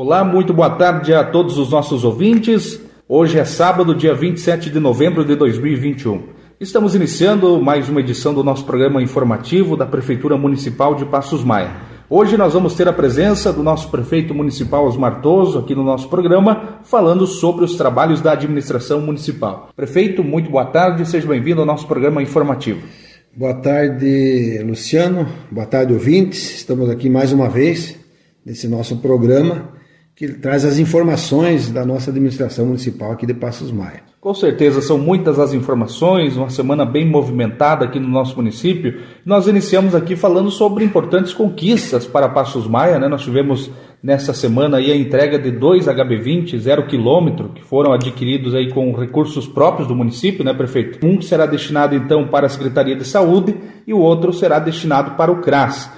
Olá, muito boa tarde a todos os nossos ouvintes. Hoje é sábado, dia 27 de novembro de 2021. Estamos iniciando mais uma edição do nosso programa informativo da Prefeitura Municipal de Passos Maia. Hoje nós vamos ter a presença do nosso prefeito municipal Osmar Toso aqui no nosso programa, falando sobre os trabalhos da administração municipal. Prefeito, muito boa tarde, seja bem-vindo ao nosso programa informativo. Boa tarde, Luciano. Boa tarde, ouvintes. Estamos aqui mais uma vez nesse nosso programa que traz as informações da nossa administração municipal aqui de Passos Maia. Com certeza, são muitas as informações, uma semana bem movimentada aqui no nosso município. Nós iniciamos aqui falando sobre importantes conquistas para Passos Maia, né? Nós tivemos nessa semana aí a entrega de dois HB20 zero quilômetro que foram adquiridos aí com recursos próprios do município, né, prefeito? Um será destinado então para a Secretaria de Saúde e o outro será destinado para o CRAS.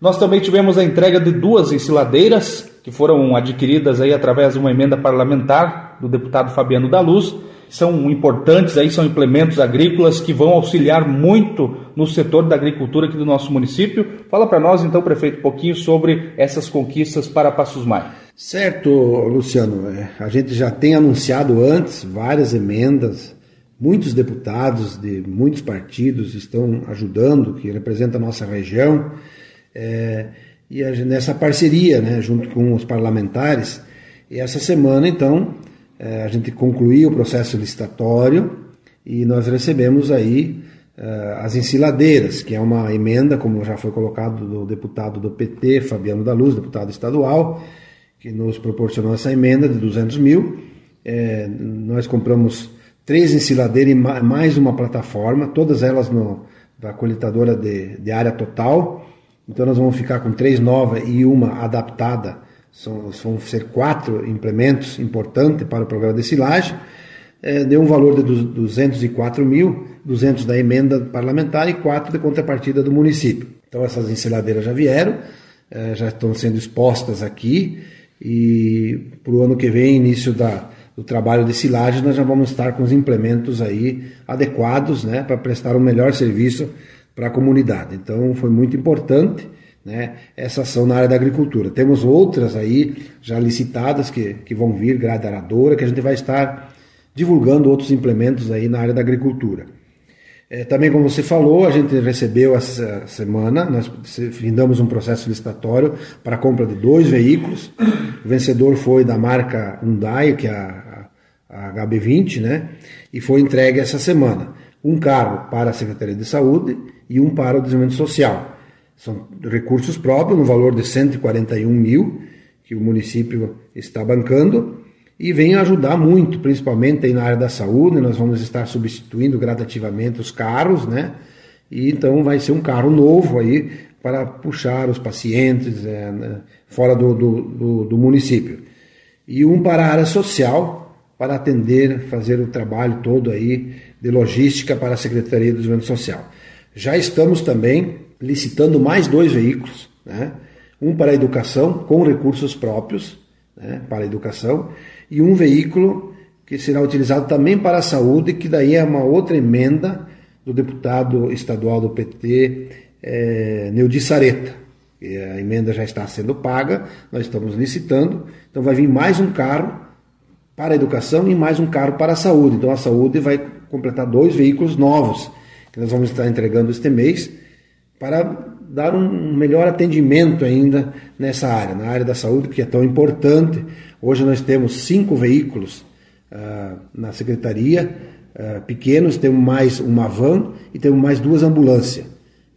Nós também tivemos a entrega de duas ensiladeiras que foram adquiridas aí através de uma emenda parlamentar do deputado Fabiano da Luz. São importantes aí, são implementos agrícolas que vão auxiliar muito no setor da agricultura aqui do nosso município. Fala para nós, então, prefeito, um pouquinho sobre essas conquistas para Passos Maia. Certo, Luciano. É, a gente já tem anunciado antes várias emendas, muitos deputados de muitos partidos estão ajudando, que representam a nossa região. É, e a, nessa parceria, né, junto com os parlamentares. E essa semana, então, é, a gente concluiu o processo licitatório e nós recebemos aí é, as ensiladeiras, que é uma emenda, como já foi colocado do deputado do PT, Fabiano da Luz, deputado estadual, que nos proporcionou essa emenda de 200 mil. É, nós compramos três ensiladeiras e mais uma plataforma, todas elas no, da coletadora de, de área total. Então nós vamos ficar com três novas e uma adaptada. São, vão ser quatro implementos importantes para o programa de silagem. É, deu um valor de 204 mil, 200 da emenda parlamentar e 4 de contrapartida do município. Então essas ensiladeiras já vieram, é, já estão sendo expostas aqui e para o ano que vem, início da, do trabalho de silagem, nós já vamos estar com os implementos aí adequados né, para prestar um melhor serviço para a comunidade. Então foi muito importante né, essa ação na área da agricultura. Temos outras aí já licitadas que, que vão vir, grade aradora, que a gente vai estar divulgando outros implementos aí na área da agricultura. É, também, como você falou, a gente recebeu essa semana, nós findamos um processo licitatório para a compra de dois veículos. O vencedor foi da marca Hyundai, que é a, a HB20, né? E foi entregue essa semana. Um carro para a Secretaria de Saúde e um para o desenvolvimento social. São recursos próprios no valor de 141 mil que o município está bancando e vem ajudar muito, principalmente aí na área da saúde. Nós vamos estar substituindo gradativamente os carros, né? E então vai ser um carro novo aí para puxar os pacientes é, né, fora do, do, do, do município. E um para a área social, para atender, fazer o trabalho todo aí de logística para a Secretaria do Desenvolvimento Social. Já estamos também licitando mais dois veículos, né? um para a educação com recursos próprios né? para a educação e um veículo que será utilizado também para a saúde, que daí é uma outra emenda do deputado estadual do PT, é, Neudi Sareta. A emenda já está sendo paga, nós estamos licitando, então vai vir mais um carro para a educação e mais um carro para a saúde. Então a saúde vai completar dois veículos novos que nós vamos estar entregando este mês, para dar um melhor atendimento ainda nessa área, na área da saúde, que é tão importante. Hoje nós temos cinco veículos uh, na secretaria, uh, pequenos, temos mais uma van e temos mais duas ambulâncias.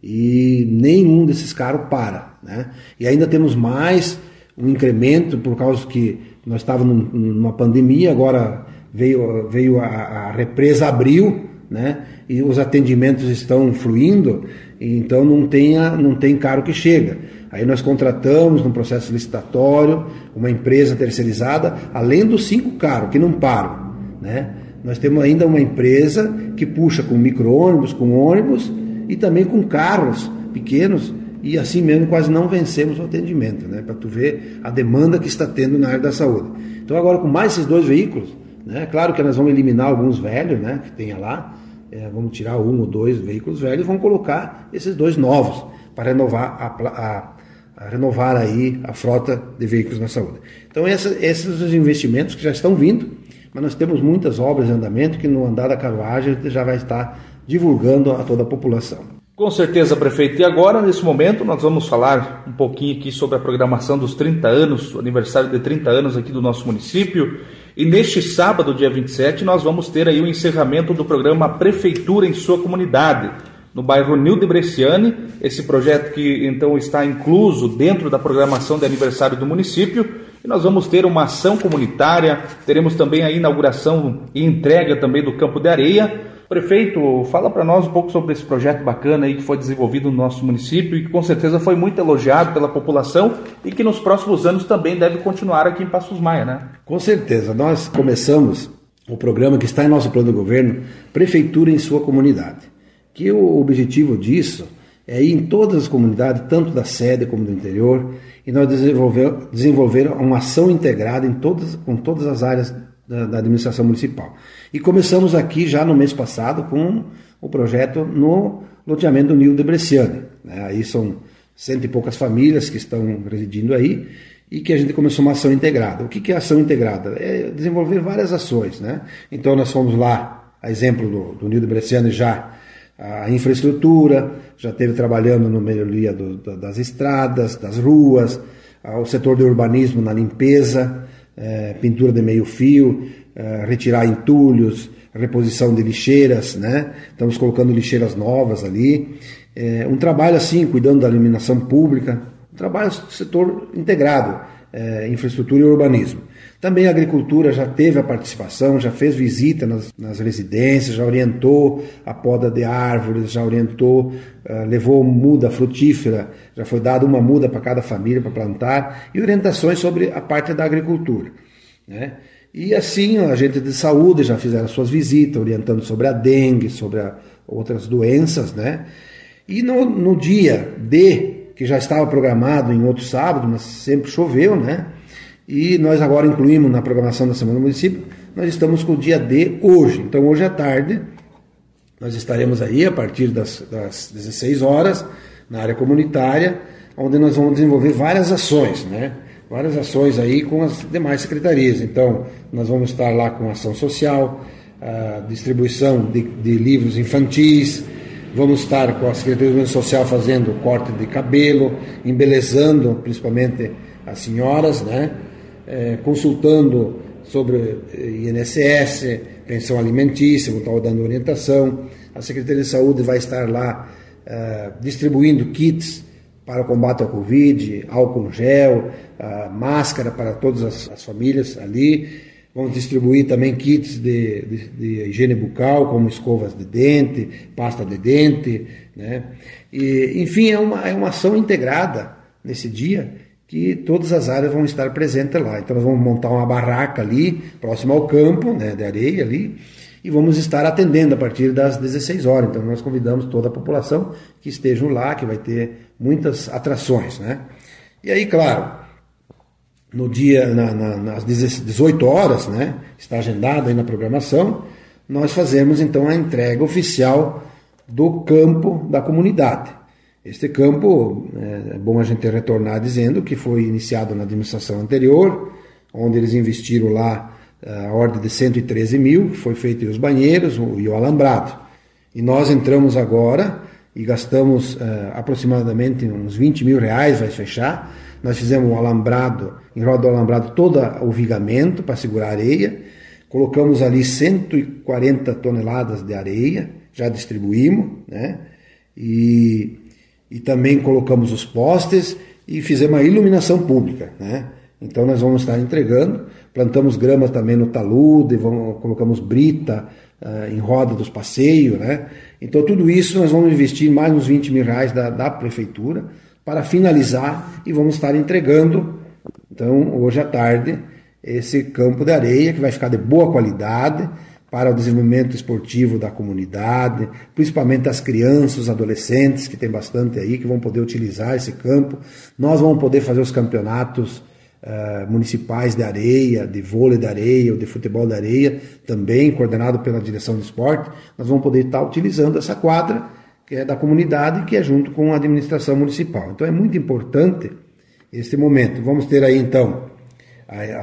E nenhum desses carros para. Né? E ainda temos mais um incremento, por causa que nós estávamos numa pandemia, agora veio, veio a, a represa abril, né? E os atendimentos estão fluindo, então não tem, não tem caro que chega. Aí nós contratamos no processo licitatório uma empresa terceirizada, além dos cinco carros que não param, né? Nós temos ainda uma empresa que puxa com micro-ônibus, com ônibus e também com carros pequenos e assim mesmo quase não vencemos o atendimento, né? Para tu ver a demanda que está tendo na área da saúde. Então agora com mais esses dois veículos, né? Claro que nós vamos eliminar alguns velhos, né? Que tenha lá, é, vamos tirar um ou dois veículos velhos e vamos colocar esses dois novos para renovar a, renovar aí a frota de veículos na saúde. Então essa, esses são os investimentos que já estão vindo, mas nós temos muitas obras em andamento que no andar da carruagem já vai estar divulgando a toda a população. Com certeza, prefeito. E agora, nesse momento, nós vamos falar um pouquinho aqui sobre a programação dos 30 anos, aniversário de 30 anos aqui do nosso município. E neste sábado, dia 27, nós vamos ter aí o encerramento do programa Prefeitura em Sua Comunidade, no bairro Nilde Bresciani. Esse projeto que então está incluso dentro da programação de aniversário do município. E nós vamos ter uma ação comunitária, teremos também a inauguração e entrega também do campo de areia Prefeito, fala para nós um pouco sobre esse projeto bacana aí que foi desenvolvido no nosso município e que com certeza foi muito elogiado pela população e que nos próximos anos também deve continuar aqui em Passos Maia, né? Com certeza. Nós começamos o programa que está em nosso plano de governo, Prefeitura em sua comunidade. Que o objetivo disso é ir em todas as comunidades, tanto da sede como do interior, e nós desenvolver, desenvolver uma ação integrada em todas, com todas as áreas da, da, administração municipal. E começamos aqui já no mês passado com o projeto no loteamento do Nilo de Bresciane. Né? Aí são cento e poucas famílias que estão residindo aí e que a gente começou uma ação integrada. O que, é ação integrada? É desenvolver várias ações. Né? Então nós fomos lá, a exemplo do, do Nilo de Bresciane já a infraestrutura, já teve trabalhando no melhoria do, das estradas, das ruas, o setor do urbanismo na limpeza, é, pintura de meio fio, é, retirar entulhos, reposição de lixeiras, né? Estamos colocando lixeiras novas ali. É, um trabalho assim, cuidando da iluminação pública, um trabalho do setor integrado, é, infraestrutura e urbanismo. Também a agricultura já teve a participação, já fez visita nas, nas residências, já orientou a poda de árvores, já orientou, uh, levou muda frutífera, já foi dada uma muda para cada família para plantar, e orientações sobre a parte da agricultura. Né? E assim, a gente de saúde já fizeram suas visitas, orientando sobre a dengue, sobre a, outras doenças, né? E no, no dia D, que já estava programado em outro sábado, mas sempre choveu, né? E nós agora incluímos na programação da Semana do Município, nós estamos com o dia D hoje. Então, hoje à tarde, nós estaremos aí a partir das, das 16 horas, na área comunitária, onde nós vamos desenvolver várias ações, né? Várias ações aí com as demais secretarias. Então, nós vamos estar lá com ação social, distribuição de, de livros infantis, vamos estar com a Secretaria do Social fazendo corte de cabelo, embelezando principalmente as senhoras, né? É, consultando sobre eh, INSS, pensão alimentícia, vou estar dando orientação. A Secretaria de Saúde vai estar lá é, distribuindo kits para o combate ao Covid, álcool gel, máscara para todas as, as, famílias ali. Vamos distribuir também kits de, de, de, higiene bucal, como escovas de dente, pasta de dente. Né? E, enfim, é uma, é uma ação integrada nesse dia que todas as áreas vão estar presentes lá. Então nós vamos montar uma barraca ali, próximo ao campo, né, de areia ali, e vamos estar atendendo a partir das 16 horas. Então nós convidamos toda a população que estejam lá, que vai ter muitas atrações, né? E aí, claro, no dia, na, na, nas 18 horas, né, está agendado aí na programação, nós fazemos então a entrega oficial do campo da comunidade. Este campo, é, é bom a gente retornar dizendo que foi iniciado na administração anterior, onde eles investiram lá é, a ordem de 113 mil, foi feito os banheiros e o alambrado. E nós entramos agora e gastamos uh, aproximadamente uns 20 mil reais, vai fechar. Nós fizemos um alambrado, em roda do alambrado, todo o vigamento para segurar areia. Colocamos ali 140 toneladas de areia, já distribuímos, né? E e também colocamos os postes e fizemos a iluminação pública, né? Então nós vamos estar entregando, plantamos grama também no talude, vamos, colocamos brita uh, em roda dos passeios, né? Então tudo isso nós vamos investir mais uns 20 mil reais da, da prefeitura para finalizar e vamos estar entregando, então hoje à tarde, esse campo de areia que vai ficar de boa qualidade, para o desenvolvimento esportivo da comunidade, principalmente as crianças, os adolescentes, que tem bastante aí, que vão poder utilizar esse campo. Nós vamos poder fazer os campeonatos uh, municipais de areia, de vôlei de areia, ou de futebol de areia, também coordenado pela direção de esporte. Nós vamos poder estar utilizando essa quadra, que é da comunidade, que é junto com a administração municipal. Então é muito importante este momento. Vamos ter aí então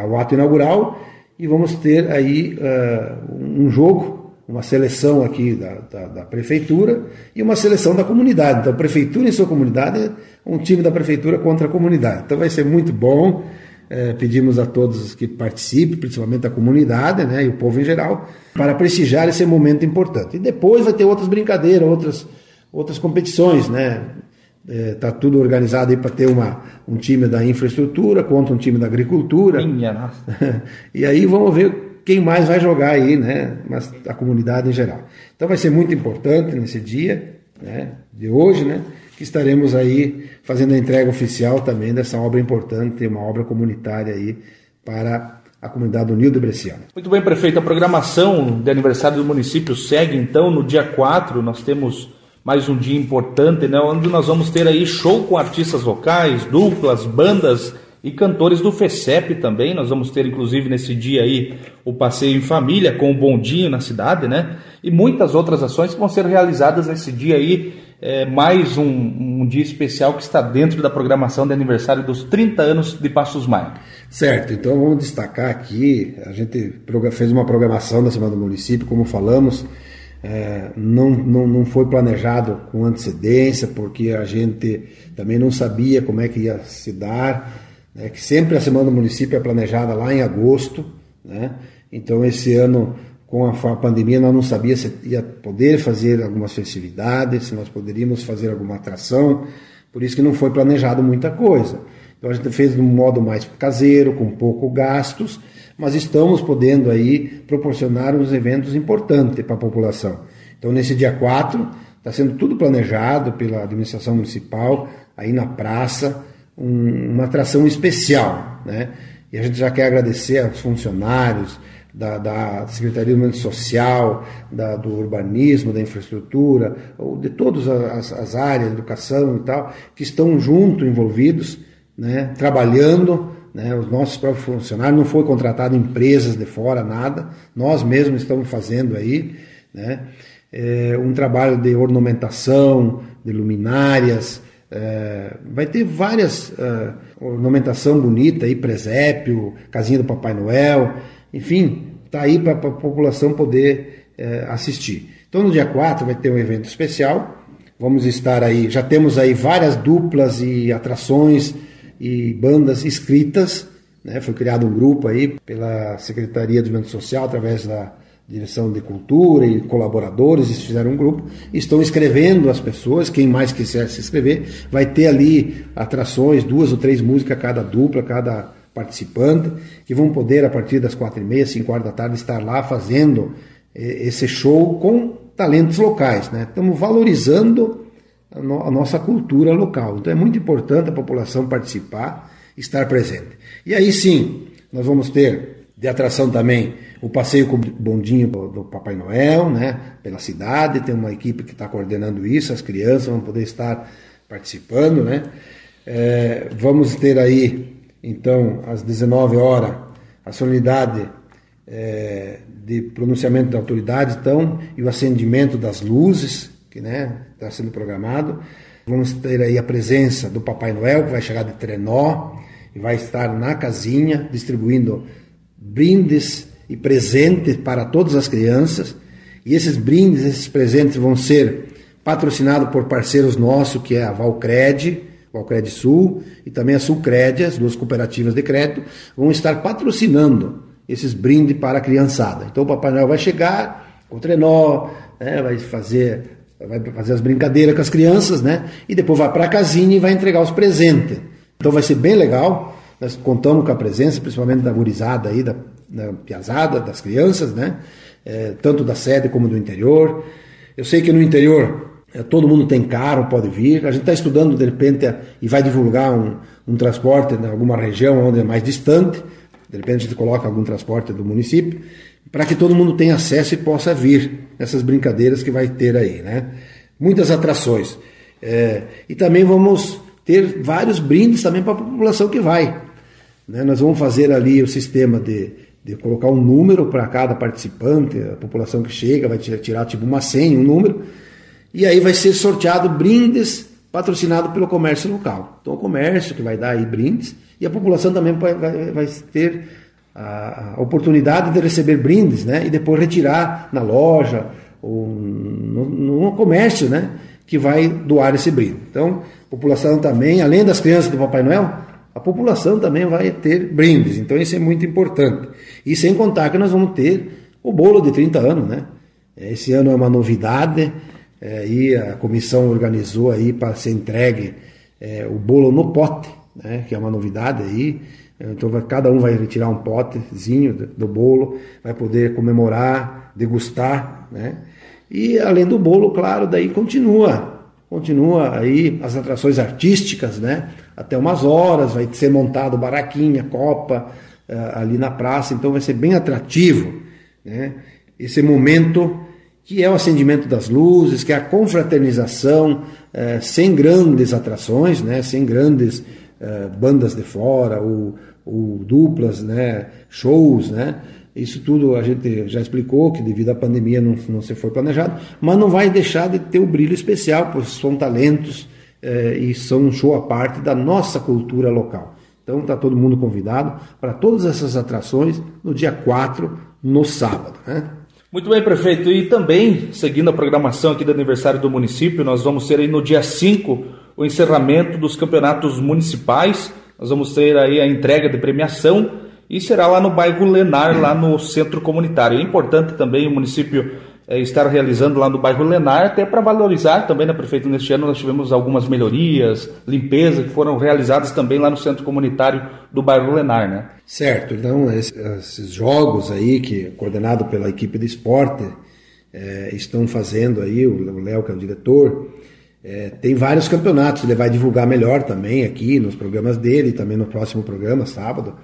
o ato inaugural e vamos ter aí uh, um jogo, uma seleção aqui da, da, da, prefeitura e uma seleção da comunidade. Então, a prefeitura e sua comunidade, um time da prefeitura contra a comunidade. Então, vai ser muito bom. É, pedimos a todos que participem, principalmente a comunidade né, e o povo em geral, para prestigiar esse momento importante. E depois vai ter outras brincadeiras, outras, outras competições. Né? Está é, tudo organizado aí para ter uma, um time da infraestrutura contra um time da agricultura. Minha nossa. e aí vamos ver quem mais vai jogar aí, né? Mas a comunidade em geral. Então vai ser muito importante nesse dia né, de hoje, né? que estaremos aí fazendo a entrega oficial também dessa obra importante, uma obra comunitária aí para a comunidade do de Bresciano. Muito bem, prefeito. A programação de aniversário do município segue então no dia 4. Nós temos mais um dia importante, né, onde nós vamos ter aí show com artistas locais, duplas, bandas e cantores do FECEP também. Nós vamos ter, inclusive, nesse dia aí, o passeio em família com o bondinho na cidade, né? E muitas outras ações que vão ser realizadas nesse dia aí. É, mais um, um dia especial que está dentro da programação de aniversário dos 30 anos de Passos Maia. Certo, então vamos destacar aqui, a gente fez uma programação da Semana do Município, como falamos, é, não, não, não foi planejado com antecedência, porque a gente também não sabia como é que ia se dar, né, que sempre a Semana do Município é planejada lá em agosto, né? então esse ano com a pandemia nós não sabíamos se ia poder fazer algumas festividades, se nós poderíamos fazer alguma atração, por isso que não foi planejado muita coisa. Então a gente fez de um modo mais caseiro, com pouco gastos, mas estamos podendo aí proporcionar uns eventos importantes para a população. Então nesse dia 4 está sendo tudo planejado pela administração municipal, aí na praça, um, uma atração especial, né? E a gente já quer agradecer aos funcionários, da, da Secretaria do Meio Social, da, do Urbanismo, da Infraestrutura, de todas as, as áreas, educação e tal, que estão junto envolvidos, né, trabalhando, né, os nossos próprios funcionários, não foi contratado empresas de fora, nada, nós mesmos estamos fazendo aí, né, é, um trabalho de ornamentação, de luminárias, é, vai ter várias é, ornamentação bonita aí, presépio, casinha do Papai Noel, enfim, está aí para a população poder é, assistir. Então no dia 4 vai ter um evento especial. Vamos estar aí, já temos aí várias duplas e atrações e bandas inscritas. Né? Foi criado um grupo aí pela Secretaria do Desenvolvimento Social, através da Direção de Cultura e colaboradores, eles fizeram um grupo, estão escrevendo as pessoas, quem mais quiser se inscrever, vai ter ali atrações, duas ou três músicas cada dupla, cada participante, que vão poder, a partir das quatro e meia, cinco horas da tarde, estar lá fazendo eh, esse show com talentos locais. Né? Estamos valorizando a, no, a nossa cultura local. Então é muito importante a população participar, estar presente. E aí sim, nós vamos ter de atração também o passeio com o bondinho do Papai Noel, né, pela cidade, tem uma equipe que está coordenando isso, as crianças vão poder estar participando, né. É, vamos ter aí então, às 19 horas, a solenidade é, de pronunciamento da autoridade, então, e o acendimento das luzes, que né, está sendo programado. Vamos ter aí a presença do Papai Noel, que vai chegar de trenó e vai estar na casinha distribuindo brindes e presentes para todas as crianças. E esses brindes, esses presentes vão ser patrocinados por parceiros nossos, que é a Valcred, o Alcred Sul e também a Sulcred, as duas cooperativas de crédito, vão estar patrocinando esses brindes para a criançada. Então o Papai Noel vai chegar com o trenó, né, vai fazer vai fazer as brincadeiras com as crianças, né? E depois vai para a casinha e vai entregar os presentes. Então vai ser bem legal. Nós contamos com a presença, principalmente da gurizada aí, da, da piazada, das crianças, né? É, tanto da sede como do interior. Eu sei que no interior é, todo mundo tem carro, pode vir. A gente está estudando, de repente, e vai divulgar um, um transporte em alguma região onde é mais distante. De repente, a gente coloca algum transporte do município, para que todo mundo tenha acesso e possa vir nessas brincadeiras que vai ter aí. Né? Muitas atrações. É, e também vamos ter vários brindes também para a população que vai. Né? Nós vamos fazer ali o sistema de, de colocar um número para cada participante, a população que chega vai tirar tipo uma senha, um número e aí vai ser sorteado brindes patrocinado pelo comércio local. Então, o comércio que vai dar aí brindes e a população também vai, vai, vai ter a, a, oportunidade de receber brindes, né? E depois retirar na loja ou no, no comércio, né? Que vai doar esse brinde. Então, a população também, além das crianças do Papai Noel, a população também vai ter brindes. Então, isso é muito importante. E sem contar que nós vamos ter o bolo de 30 anos, né? Esse ano é uma novidade. É, e a comissão organizou aí para ser entregue é, o bolo no pote, né, que é uma novidade aí. Então vai, cada um vai retirar um potezinho do, do bolo, vai poder comemorar, degustar, né? E além do bolo, claro, daí continua, continua aí as atrações artísticas, né? Até umas horas vai ser montado baraquinha, copa uh, ali na praça, então vai ser bem atrativo, né? Esse momento que é o acendimento das luzes, que é a confraternização, eh, sem grandes atrações, né, sem grandes eh, bandas de fora, ou, ou, duplas, né, shows, né, isso tudo a gente já explicou que devido à pandemia não, não se foi planejado, mas não vai deixar de ter o brilho especial, pois são talentos eh, e são um show à parte da nossa cultura local. Então está todo mundo convidado para todas essas atrações no dia 4, no sábado. Né? Muito bem, prefeito. E também, seguindo a programação aqui do aniversário do município, nós vamos ter aí no dia 5 o encerramento dos campeonatos municipais. Nós vamos ter aí a entrega de premiação e será lá no bairro Lenar, lá no centro comunitário. É importante também o município estar realizando lá no bairro Lenar, até para valorizar também, né, prefeito? Neste ano nós tivemos algumas melhorias, limpeza que foram realizadas também lá no centro comunitário do bairro Lenar, né? Certo, então esses jogos aí, que coordenado pela equipe de esporte, é, estão fazendo aí, o Léo, que é o diretor, é, tem vários campeonatos, ele vai divulgar melhor também aqui nos programas dele, também no próximo programa, sábado.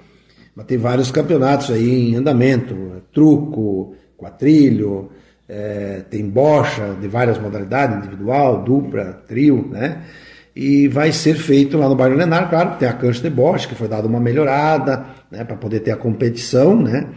Mas tem vários campeonatos aí em andamento, truco, quatrilho, é, tem bocha de várias modalidades, individual, dupla, trio, né? E vai ser feito lá no bairro Lenar, claro, tem a cancha de bocha, que foi dada uma melhorada, né, para poder ter a competição, né?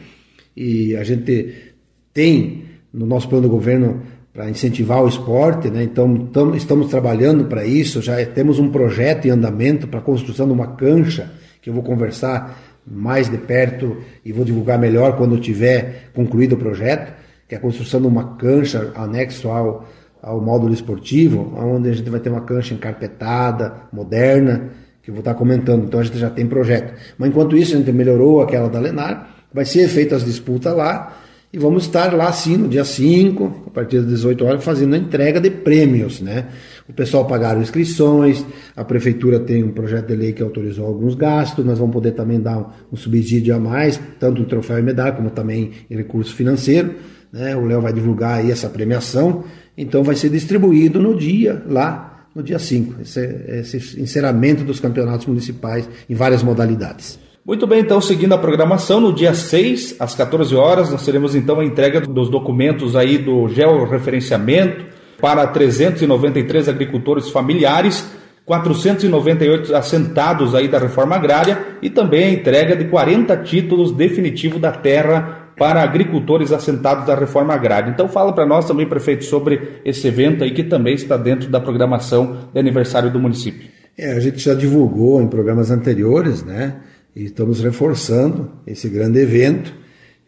E a gente tem no nosso plano do governo para incentivar o esporte, né? Então tam, estamos trabalhando para isso, já temos um projeto em andamento para a construção de uma cancha, que eu vou conversar mais de perto e vou divulgar melhor quando tiver concluído o projeto que é a construção de uma cancha anexo ao, ao módulo esportivo, onde a gente vai ter uma cancha encarpetada, moderna, que eu vou estar comentando. Então a gente já tem projeto. Mas enquanto isso, a gente melhorou aquela da Lenar, vai ser feita as disputas lá, e vamos estar lá sim no dia 5, a partir das 18 horas, fazendo a entrega de prêmios, né? O pessoal pagaram inscrições, a prefeitura tem um projeto de lei que autorizou alguns gastos, nós vamos poder também dar um, subsídio a mais, tanto em troféu e medalha, como também em recurso financeiro né? O Léo vai divulgar aí essa premiação, então vai ser distribuído no dia lá, no dia 5, esse, esse encerramento dos campeonatos municipais em várias modalidades. Muito bem, então, seguindo a programação, no dia 6, às 14 horas, nós teremos então a entrega dos documentos aí do georreferenciamento para 393 agricultores familiares, 498 assentados aí da reforma agrária e também a entrega de 40 títulos definitivos da terra para agricultores assentados da reforma agrária. Então fala para nós também, prefeito, sobre esse evento aí que também está dentro da programação de aniversário do município. É, a gente já divulgou em programas anteriores, né? E estamos reforçando esse grande evento,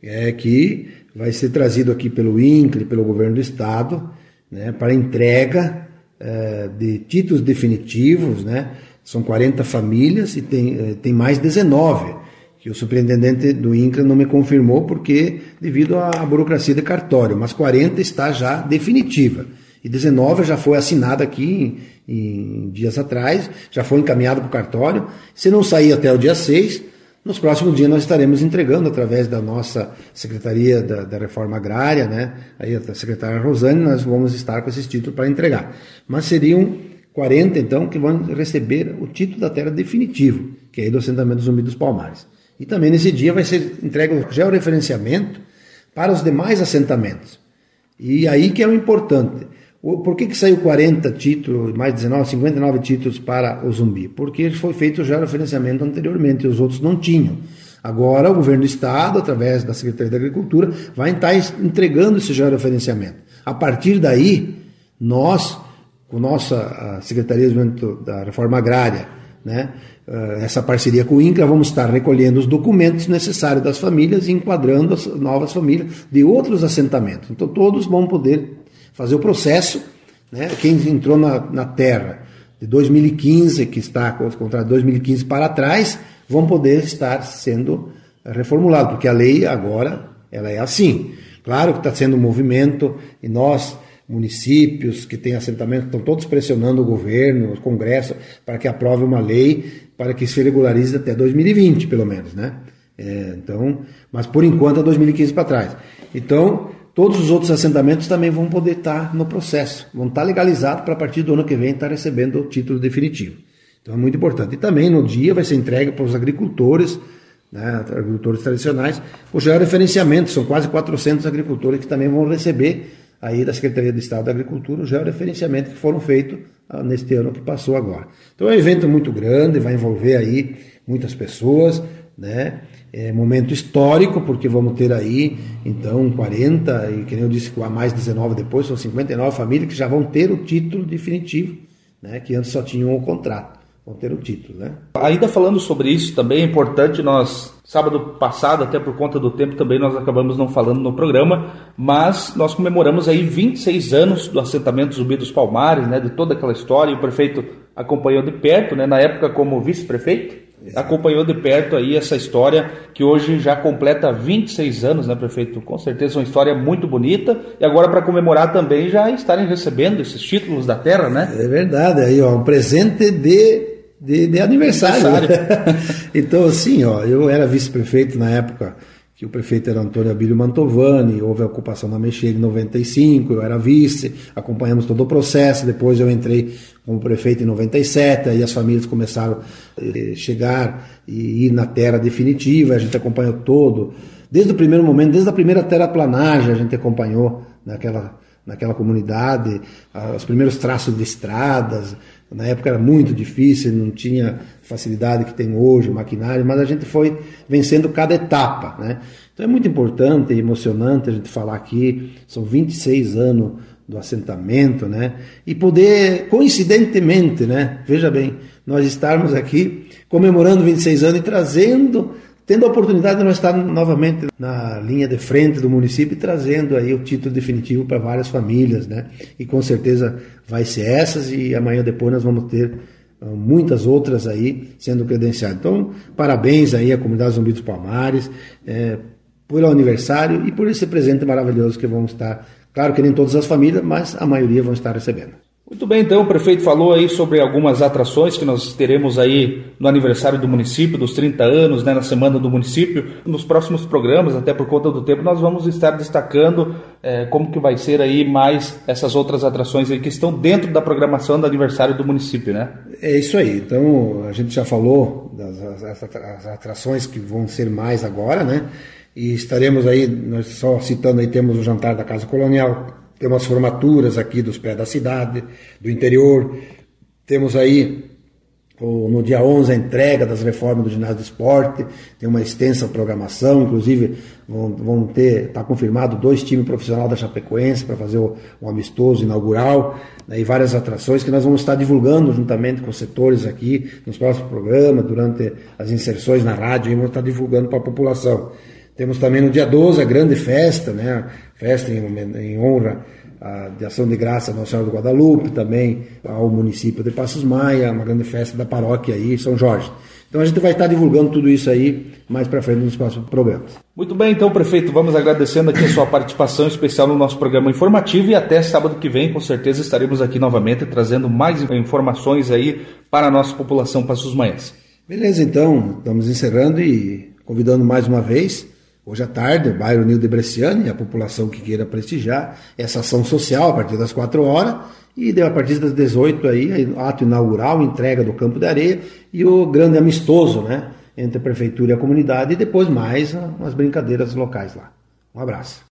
é que vai ser trazido aqui pelo INCLE, pelo governo do estado, né, para entrega é, de títulos definitivos, né? São 40 famílias e tem, é, tem mais 19 que o superintendente do INCRA não me confirmou porque devido à burocracia de cartório, mas 40 está já definitiva. E 19 já foi assinada aqui em, em dias atrás, já foi encaminhado para o cartório. Se não sair até o dia 6, nos próximos dias nós estaremos entregando através da nossa Secretaria da, da Reforma Agrária, né? Aí a secretária Rosane, nós vamos estar com esses títulos para entregar. Mas seriam 40 então que vão receber o título da terra definitivo, que é do assentamento dos Palmares. E também nesse dia vai ser entregue o georreferenciamento para os demais assentamentos. E aí que é o importante. Por que, que saiu 40 títulos, mais 19, 59 títulos para o zumbi? Porque foi feito o georreferenciamento anteriormente e os outros não tinham. Agora o governo do estado, através da Secretaria da Agricultura, vai estar entregando esse georreferenciamento. A partir daí, nós com nossa Secretaria da Reforma Agrária, né, essa parceria com o INCRA, vamos estar recolhendo os documentos necessários das famílias e enquadrando as novas famílias de outros assentamentos. Então todos vão poder fazer o processo, né, quem entrou na, na terra de 2015, que está de 2015 para trás, vão poder estar sendo reformulados, porque a lei agora ela é assim. Claro que está sendo um movimento e nós municípios que têm assentamento estão todos pressionando o governo, o Congresso, para que aprove uma lei para que se regularize até 2020, pelo menos, né? É, então, mas por enquanto é 2015 para trás. Então, todos os outros assentamentos também vão poder estar no processo, vão estar legalizados para a partir do ano que vem estar recebendo o título definitivo. Então é muito importante. E também no dia vai ser entregue para os agricultores, né, agricultores tradicionais, o georreferenciamento, são quase 400 agricultores que também vão receber aí da Secretaria de Estado da Agricultura, o georreferenciamento que foram feitos ah, neste ano que passou agora. Então é um evento muito grande, vai envolver aí muitas pessoas, né? É momento histórico, porque vamos ter aí, então, 40, e que nem eu disse, a mais 19 depois, são 59 famílias que já vão ter o título definitivo, né? Que antes só tinham o contrato vão ter o título, né? Ainda falando sobre isso, também é importante nós sábado passado, até por conta do tempo também nós acabamos não falando no programa, mas nós comemoramos aí 26 anos do assentamento Zumbi dos Palmares, né, de toda aquela história, e o prefeito acompanhou de perto, né, na época como vice-prefeito, acompanhou de perto aí essa história que hoje já completa 26 anos, né, prefeito? Com certeza uma história muito bonita. E agora para comemorar também já estarem recebendo esses títulos da terra, né? É verdade, aí ó, um presente de de, de aniversário. aniversário. então, assim, ó, eu era vice-prefeito na época que o prefeito era Antônio Abílio Mantovani, houve a ocupação da Mexer em 95, eu era vice, acompanhamos todo o processo, depois eu entrei como prefeito em 97, aí as famílias começaram a eh, chegar e ir na terra definitiva, a gente acompanhou todo, desde o primeiro momento, desde a primeira terraplanagem a gente acompanhou naquela, naquela comunidade, os primeiros traços de estradas, na época era muito difícil, não tinha facilidade que tem hoje, maquinário, mas a gente foi vencendo cada etapa, né? Então é muito importante e emocionante a gente falar aqui, são 26 anos do assentamento, né? E poder, coincidentemente, né? Veja bem, nós estarmos aqui comemorando 26 anos e trazendo tendo a oportunidade de nós estar novamente na linha de frente do município trazendo aí o título definitivo para várias famílias, né? E com certeza vai ser essas e amanhã depois nós vamos ter uh, muitas outras aí sendo credenciadas. Então, parabéns aí à comunidade Zumbi dos Palmares é, pelo aniversário e por esse presente maravilhoso que vamos estar, claro que nem todas as famílias, mas a maioria vão estar recebendo. Muito bem, então o prefeito falou aí sobre algumas atrações que nós teremos aí no aniversário do município, dos 30 anos, né, na semana do município. Nos próximos programas, até por conta do tempo, nós vamos estar destacando é, como que vai ser aí mais essas outras atrações aí que estão dentro da programação do aniversário do município, né? É isso aí. Então a gente já falou das as atrações que vão ser mais agora, né? E estaremos aí, nós só citando aí, temos o jantar da Casa Colonial, tem umas formaturas aqui dos pés da cidade, do interior. Temos aí no dia 11 a entrega das reformas do ginásio de esporte, tem uma extensa programação, inclusive vão, ter, está confirmado dois times profissionais da Chapecoense para fazer o, um amistoso inaugural, né, e várias atrações que nós vamos estar divulgando juntamente com os setores aqui nos próximos programas, durante as inserções na rádio, e vamos estar divulgando para a população. Temos também no dia 12 a grande festa, né? Festa em, em honra a, de ação de graça Nossa Senhora do Guadalupe, também ao município de Passos Maia, uma grande festa da paróquia aí, São Jorge. Então a gente vai estar divulgando tudo isso aí mais para frente nos próximos programas. Muito bem, então, prefeito, vamos agradecendo aqui a sua participação especial no nosso programa informativo e até sábado que vem, com certeza, estaremos aqui novamente trazendo mais informações aí para a nossa população Passos Maias. Beleza, então, estamos encerrando e convidando mais uma vez Hoje à tarde, o bairro Nildo Bresciani, a população que queira prestigiar essa ação social a partir das 4 horas, e deu a partir das 18 aí, ato inaugural, entrega do campo de areia e o grande amistoso, né, entre a prefeitura e a comunidade, e depois mais umas brincadeiras locais lá. Um abraço.